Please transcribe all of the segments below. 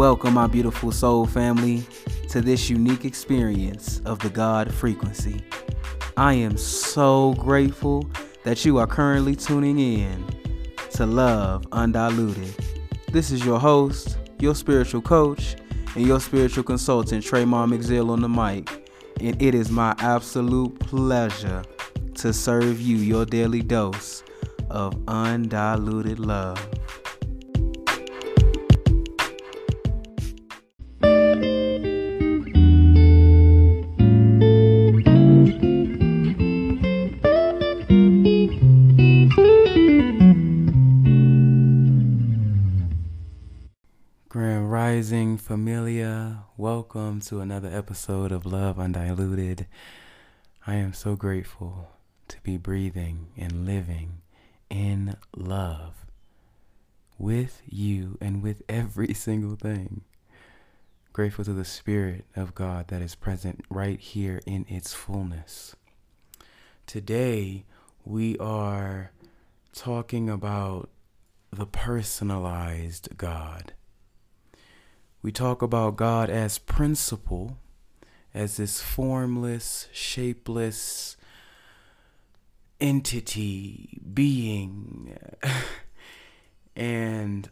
Welcome, my beautiful soul family, to this unique experience of the God frequency. I am so grateful that you are currently tuning in to Love Undiluted. This is your host, your spiritual coach, and your spiritual consultant, Tramon McZeal on the mic. And it is my absolute pleasure to serve you your daily dose of undiluted love. Familia, welcome to another episode of Love Undiluted. I am so grateful to be breathing and living in love with you and with every single thing. Grateful to the Spirit of God that is present right here in its fullness. Today, we are talking about the personalized God. We talk about God as principle, as this formless, shapeless entity, being. and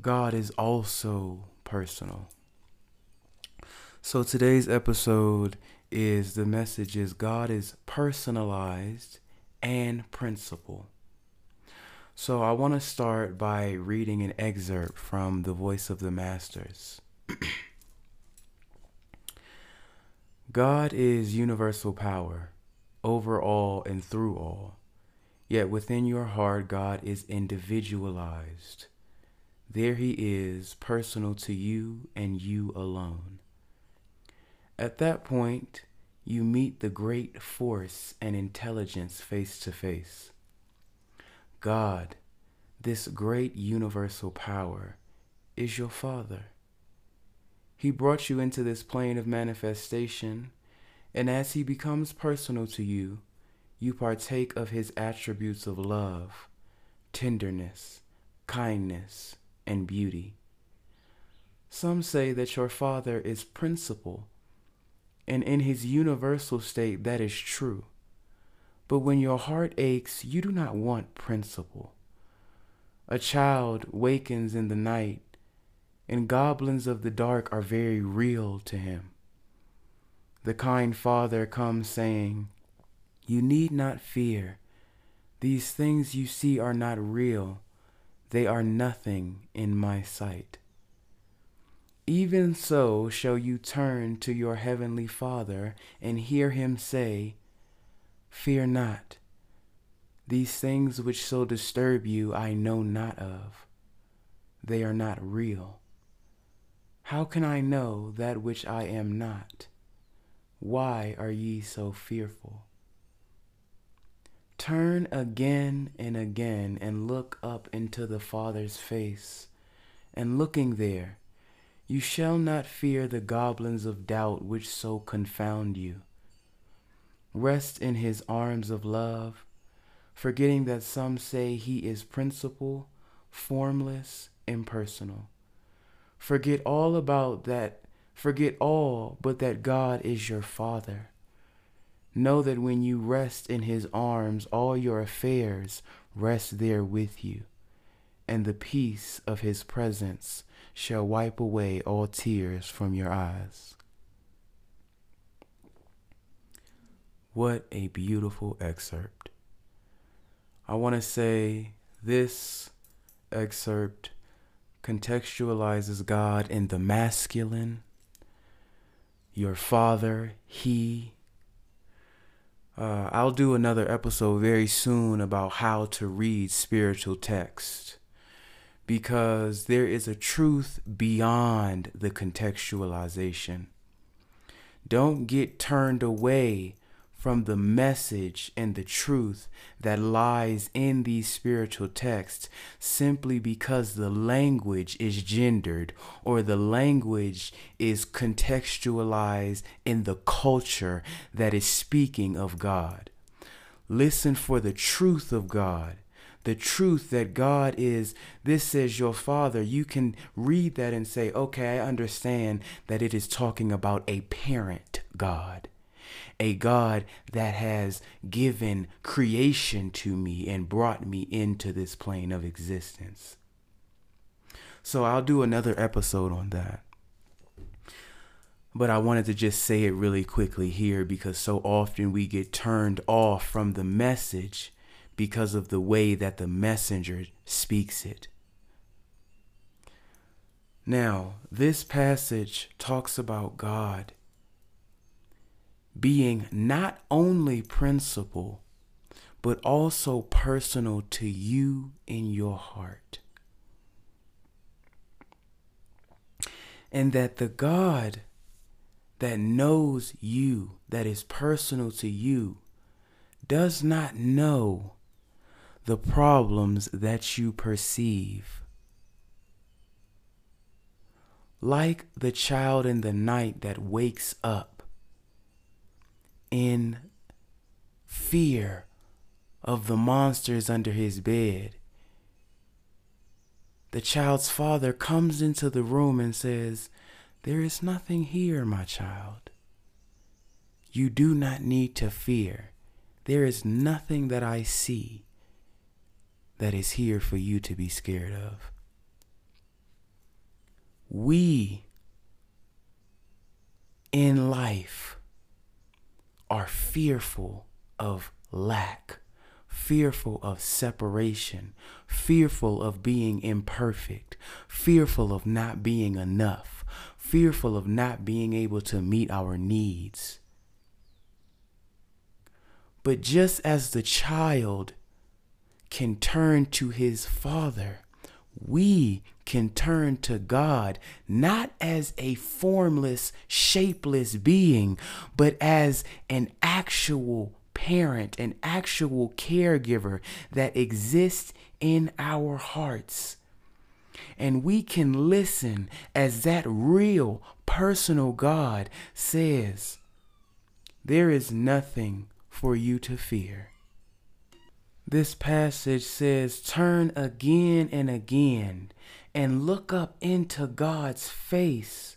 God is also personal. So today's episode is the message is God is personalized and principle. So I want to start by reading an excerpt from The Voice of the Masters. God is universal power, over all and through all. Yet within your heart, God is individualized. There He is, personal to you and you alone. At that point, you meet the great force and intelligence face to face. God, this great universal power, is your Father. He brought you into this plane of manifestation, and as He becomes personal to you, you partake of His attributes of love, tenderness, kindness, and beauty. Some say that your Father is principle, and in His universal state, that is true. But when your heart aches, you do not want principle. A child wakens in the night, and goblins of the dark are very real to him. The kind father comes saying, You need not fear. These things you see are not real, they are nothing in my sight. Even so shall you turn to your heavenly Father and hear him say, Fear not. These things which so disturb you I know not of. They are not real. How can I know that which I am not? Why are ye so fearful? Turn again and again and look up into the Father's face, and looking there, you shall not fear the goblins of doubt which so confound you. Rest in his arms of love, forgetting that some say he is principle, formless, impersonal. Forget all about that, forget all but that God is your Father. Know that when you rest in his arms, all your affairs rest there with you, and the peace of his presence shall wipe away all tears from your eyes. What a beautiful excerpt. I want to say this excerpt contextualizes God in the masculine, your father, he. Uh, I'll do another episode very soon about how to read spiritual text because there is a truth beyond the contextualization. Don't get turned away from the message and the truth that lies in these spiritual texts simply because the language is gendered or the language is contextualized in the culture that is speaking of God. Listen for the truth of God, the truth that God is, this is your Father, you can read that and say, okay, I understand that it is talking about a parent God, a God that has given creation to me and brought me into this plane of existence. So I'll do another episode on that. But I wanted to just say it really quickly here because so often we get turned off from the message because of the way that the messenger speaks it. Now, this passage talks about God being not only principle, but also personal to you in your heart. And that the God that knows you, that is personal to you, does not know the problems that you perceive. Like the child in the night that wakes up in fear of the monsters under his bed, the child's father comes into the room and says, There is nothing here, my child. You do not need to fear. There is nothing that I see that is here for you to be scared of. We in life are fearful of lack, fearful of separation, fearful of being imperfect, fearful of not being enough, fearful of not being able to meet our needs. But just as the child can turn to his Father, we can turn to God not as a formless, shapeless being, but as an actual parent, an actual caregiver that exists in our hearts. And we can listen as that real, personal God says, There is nothing for you to fear. This passage says, Turn again and again and look up into God's face.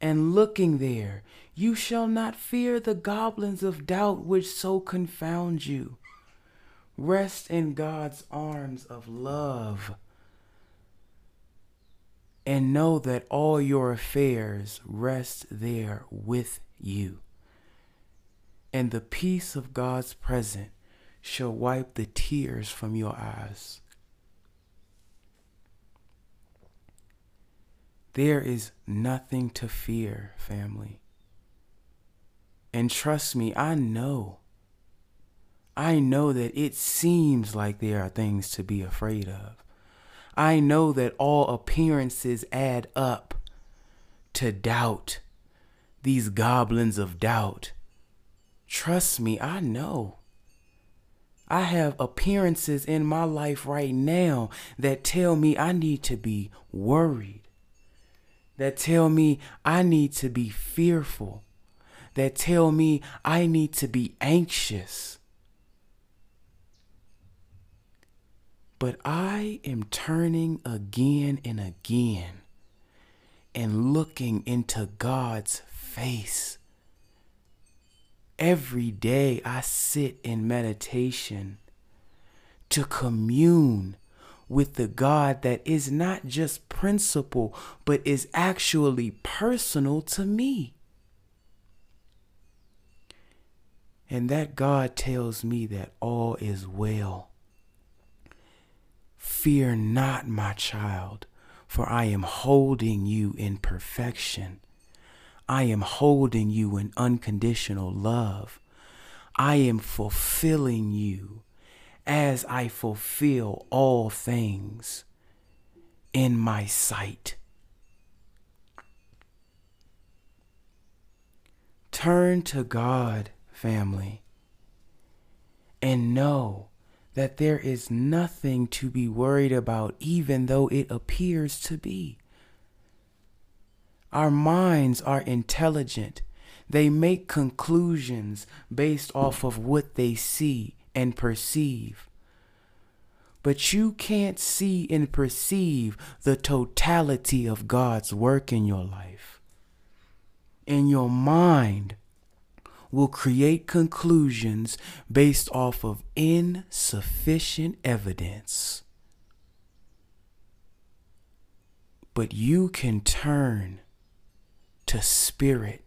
And looking there, you shall not fear the goblins of doubt which so confound you. Rest in God's arms of love and know that all your affairs rest there with you. And the peace of God's presence shall wipe the tears from your eyes. There is nothing to fear, family. And trust me, I know. I know that it seems like there are things to be afraid of. I know that all appearances add up to doubt, these goblins of doubt. Trust me, I know. I have appearances in my life right now that tell me I need to be worried, that tell me I need to be fearful, that tell me I need to be anxious. But I am turning again and again and looking into God's face Every day I sit in meditation to commune with the God that is not just principle, but is actually personal to me. And that God tells me that all is well. Fear not, my child, for I am holding you in perfection. I am holding you in unconditional love. I am fulfilling you as I fulfill all things in my sight. Turn to God, family, and know that there is nothing to be worried about, even though it appears to be. Our minds are intelligent. They make conclusions based off of what they see and perceive. but you can't see and perceive the totality of God's work in your life. And your mind will create conclusions based off of insufficient evidence. But you can turn to spirit.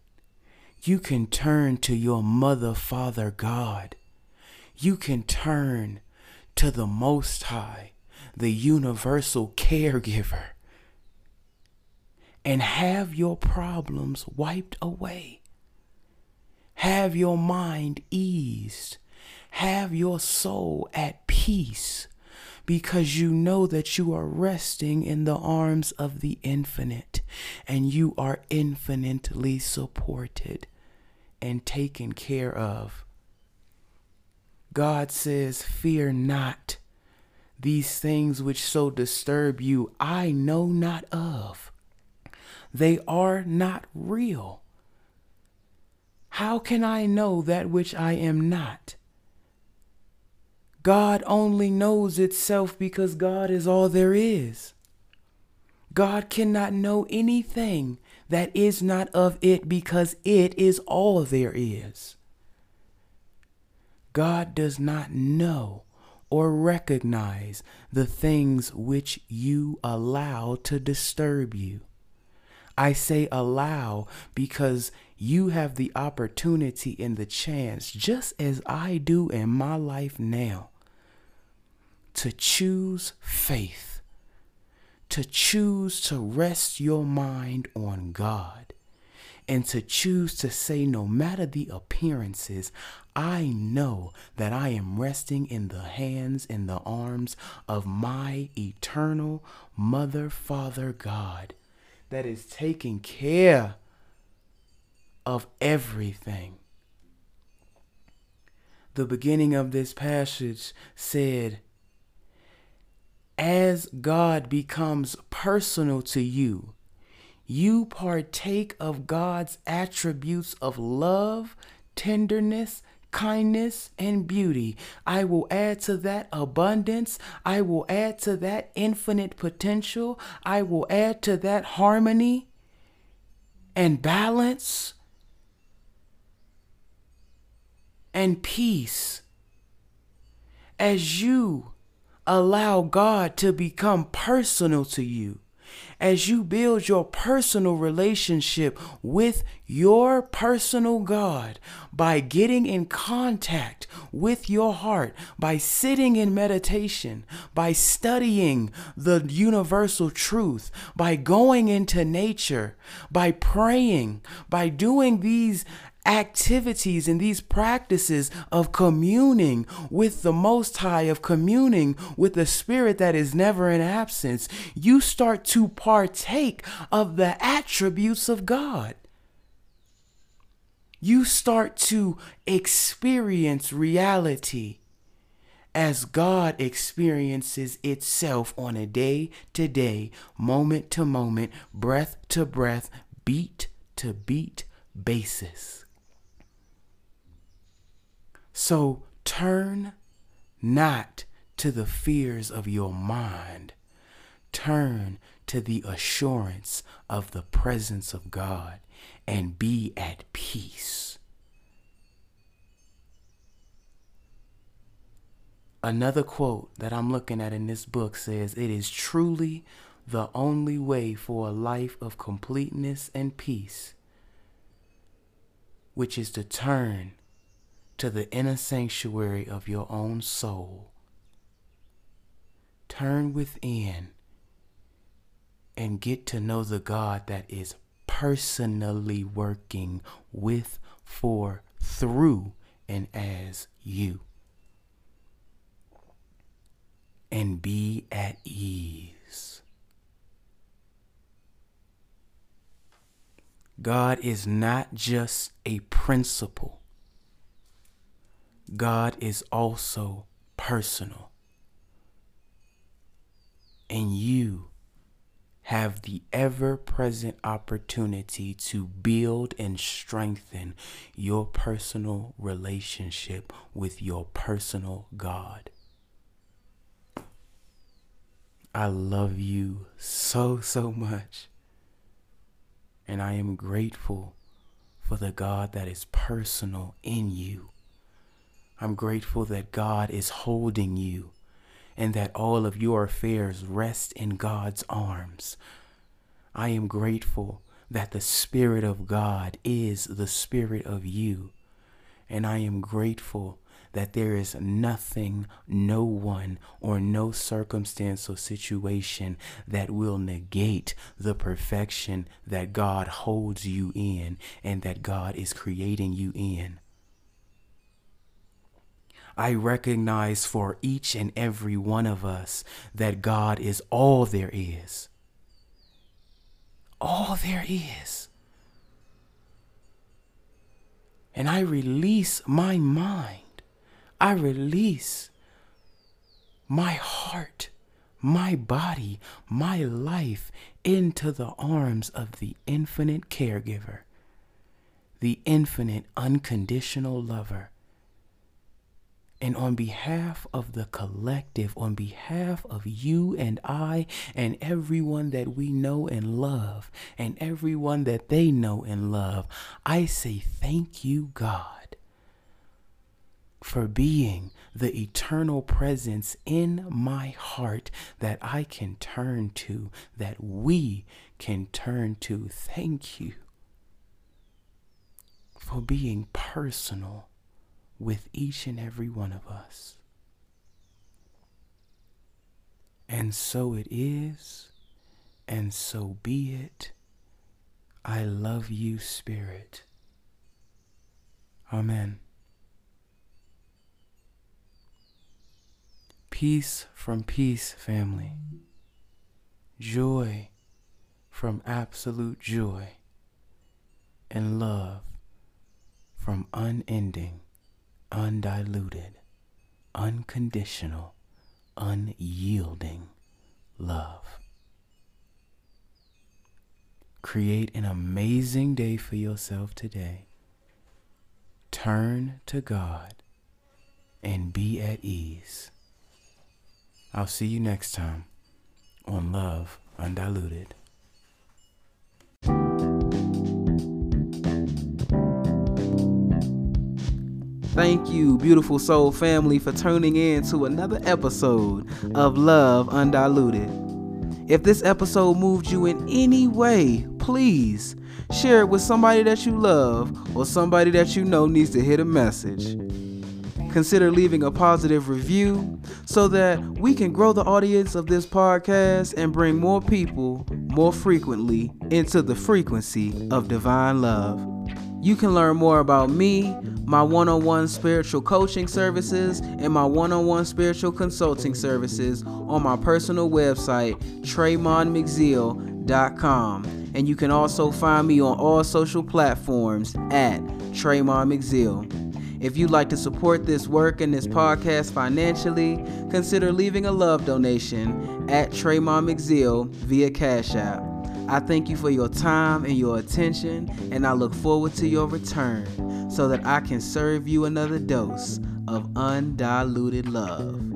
You can turn to your mother, father, God. You can turn to the Most High, the universal caregiver, and have your problems wiped away. Have your mind eased. Have your soul at peace because you know that you are resting in the arms of the infinite and you are infinitely supported and taken care of. God says, Fear not. These things which so disturb you, I know not of. They are not real. How can I know that which I am not? God only knows itself because God is all there is. God cannot know anything that is not of it because it is all there is. God does not know or recognize the things which you allow to disturb you. I say allow because you have the opportunity and the chance, just as I do in my life now, to choose faith, to choose to rest your mind on God, and to choose to say, no matter the appearances, I know that I am resting in the hands and the arms of my eternal Mother, Father, God that is taking care of everything. The beginning of this passage said, As God becomes personal to you, you partake of God's attributes of love, tenderness, kindness, and beauty. I will add to that abundance. I will add to that infinite potential. I will add to that harmony and balance and peace as you allow God to become personal to you as you build your personal relationship with your personal God by getting in contact with your heart, by sitting in meditation, by studying the universal truth, by going into nature, by praying, by doing these activities and these practices of communing with the Most High, of communing with the Spirit that is never in absence, you start to partake of the attributes of God. You start to experience reality as God experiences itself on a day to day, moment to moment, breath to breath, beat to beat basis. So turn not to the fears of your mind. Turn to the assurance of the presence of God and be at peace. Another quote that I'm looking at in this book says, It is truly the only way for a life of completeness and peace, which is to turn to the inner sanctuary of your own soul. Turn within and get to know the God that is personally working with, for, through, and as you. And be at ease. God is not just a principle God is also personal. And you have the ever present opportunity to build and strengthen your personal relationship with your personal God. I love you so, so much. And I am grateful for the God that is personal in you. I'm grateful that God is holding you and that all of your affairs rest in God's arms. I am grateful that the Spirit of God is the Spirit of you. And I am grateful that there is nothing, no one, or no circumstance or situation that will negate the perfection that God holds you in and that God is creating you in. I recognize for each and every one of us that God is all there is. All there is. And I release my mind I release my heart, my body, my life into the arms of the infinite caregiver, the infinite unconditional lover. And on behalf of the collective, on behalf of you and I, and everyone that we know and love, and everyone that they know and love, I say thank you, God for being the eternal presence in my heart that I can turn to, that we can turn to. Thank you for being personal with each and every one of us. And so it is, and so be it. I love you, Spirit. Amen. Peace from peace, family. Joy from absolute joy. And love from unending, undiluted, unconditional, unyielding love. Create an amazing day for yourself today. Turn to God and be at ease. I'll see you next time on Love Undiluted. Thank you, beautiful soul family, for tuning in to another episode of Love Undiluted. If this episode moved you in any way, please share it with somebody that you love or somebody that you know needs to hear a message consider leaving a positive review so that we can grow the audience of this podcast and bring more people more frequently into the frequency of divine love. You can learn more about me, my one on one spiritual coaching services, and my one on one spiritual consulting services on my personal website, TramonMcZeal.com. And you can also find me on all social platforms at Tramon McZeal. If you'd like to support this work and this podcast financially, consider leaving a love donation at Tramon McZeal via Cash App. I thank you for your time and your attention, and I look forward to your return so that I can serve you another dose of undiluted love.